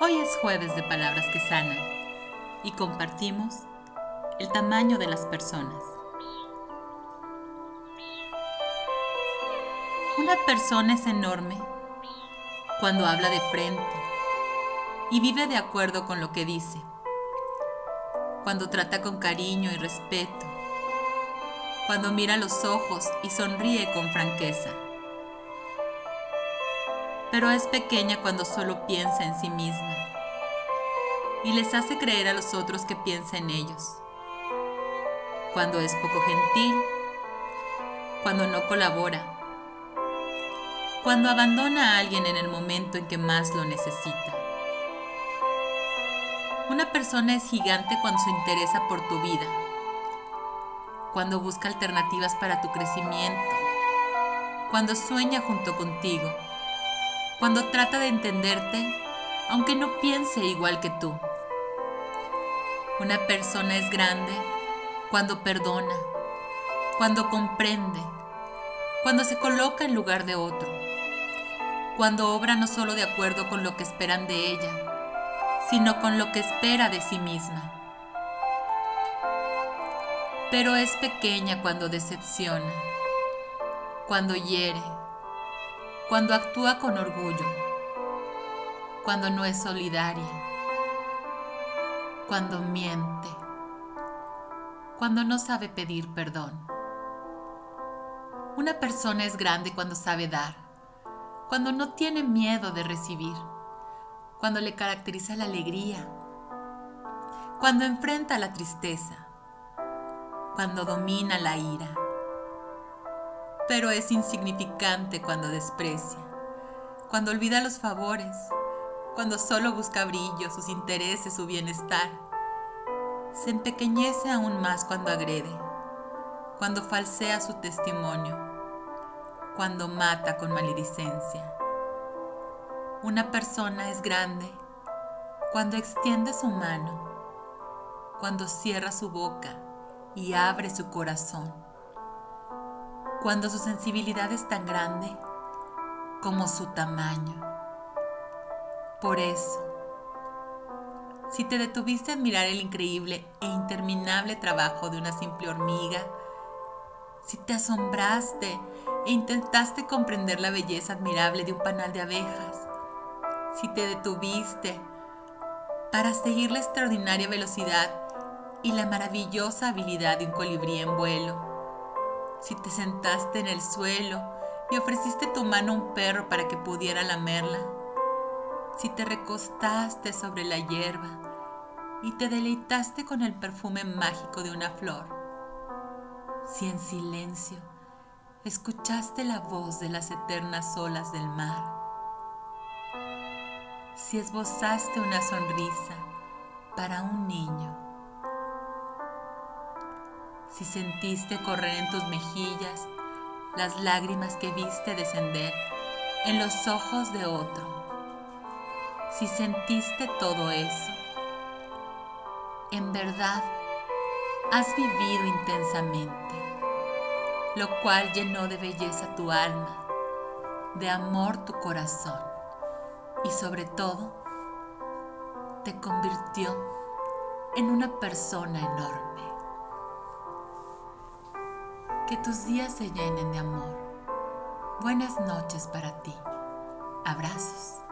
Hoy es jueves de Palabras que Sanan y compartimos el tamaño de las personas. Una persona es enorme cuando habla de frente y vive de acuerdo con lo que dice, cuando trata con cariño y respeto, cuando mira los ojos y sonríe con franqueza pero es pequeña cuando solo piensa en sí misma y les hace creer a los otros que piensa en ellos. Cuando es poco gentil, cuando no colabora, cuando abandona a alguien en el momento en que más lo necesita. Una persona es gigante cuando se interesa por tu vida, cuando busca alternativas para tu crecimiento, cuando sueña junto contigo cuando trata de entenderte, aunque no piense igual que tú. Una persona es grande cuando perdona, cuando comprende, cuando se coloca en lugar de otro, cuando obra no solo de acuerdo con lo que esperan de ella, sino con lo que espera de sí misma. Pero es pequeña cuando decepciona, cuando hiere, cuando actúa con orgullo, cuando no es solidaria, cuando miente, cuando no sabe pedir perdón. Una persona es grande cuando sabe dar, cuando no tiene miedo de recibir, cuando le caracteriza la alegría, cuando enfrenta la tristeza, cuando domina la ira pero es insignificante cuando desprecia, cuando olvida los favores, cuando solo busca brillo, sus intereses, su bienestar. Se empequeñece aún más cuando agrede, cuando falsea su testimonio, cuando mata con maledicencia. Una persona es grande cuando extiende su mano, cuando cierra su boca y abre su corazón cuando su sensibilidad es tan grande como su tamaño. Por eso, si te detuviste a admirar el increíble e interminable trabajo de una simple hormiga, si te asombraste e intentaste comprender la belleza admirable de un panal de abejas, si te detuviste para seguir la extraordinaria velocidad y la maravillosa habilidad de un colibrí en vuelo, si te sentaste en el suelo y ofreciste tu mano a un perro para que pudiera lamerla, si te recostaste sobre la hierba y te deleitaste con el perfume mágico de una flor, si en silencio escuchaste la voz de las eternas olas del mar, si esbozaste una sonrisa para un niño, si sentiste correr en tus mejillas las lágrimas que viste descender en los ojos de otro, si sentiste todo eso, en verdad has vivido intensamente, lo cual llenó de belleza tu alma, de amor tu corazón y sobre todo te convirtió en una persona enorme. Que tus días se llenen de amor. Buenas noches para ti. Abrazos.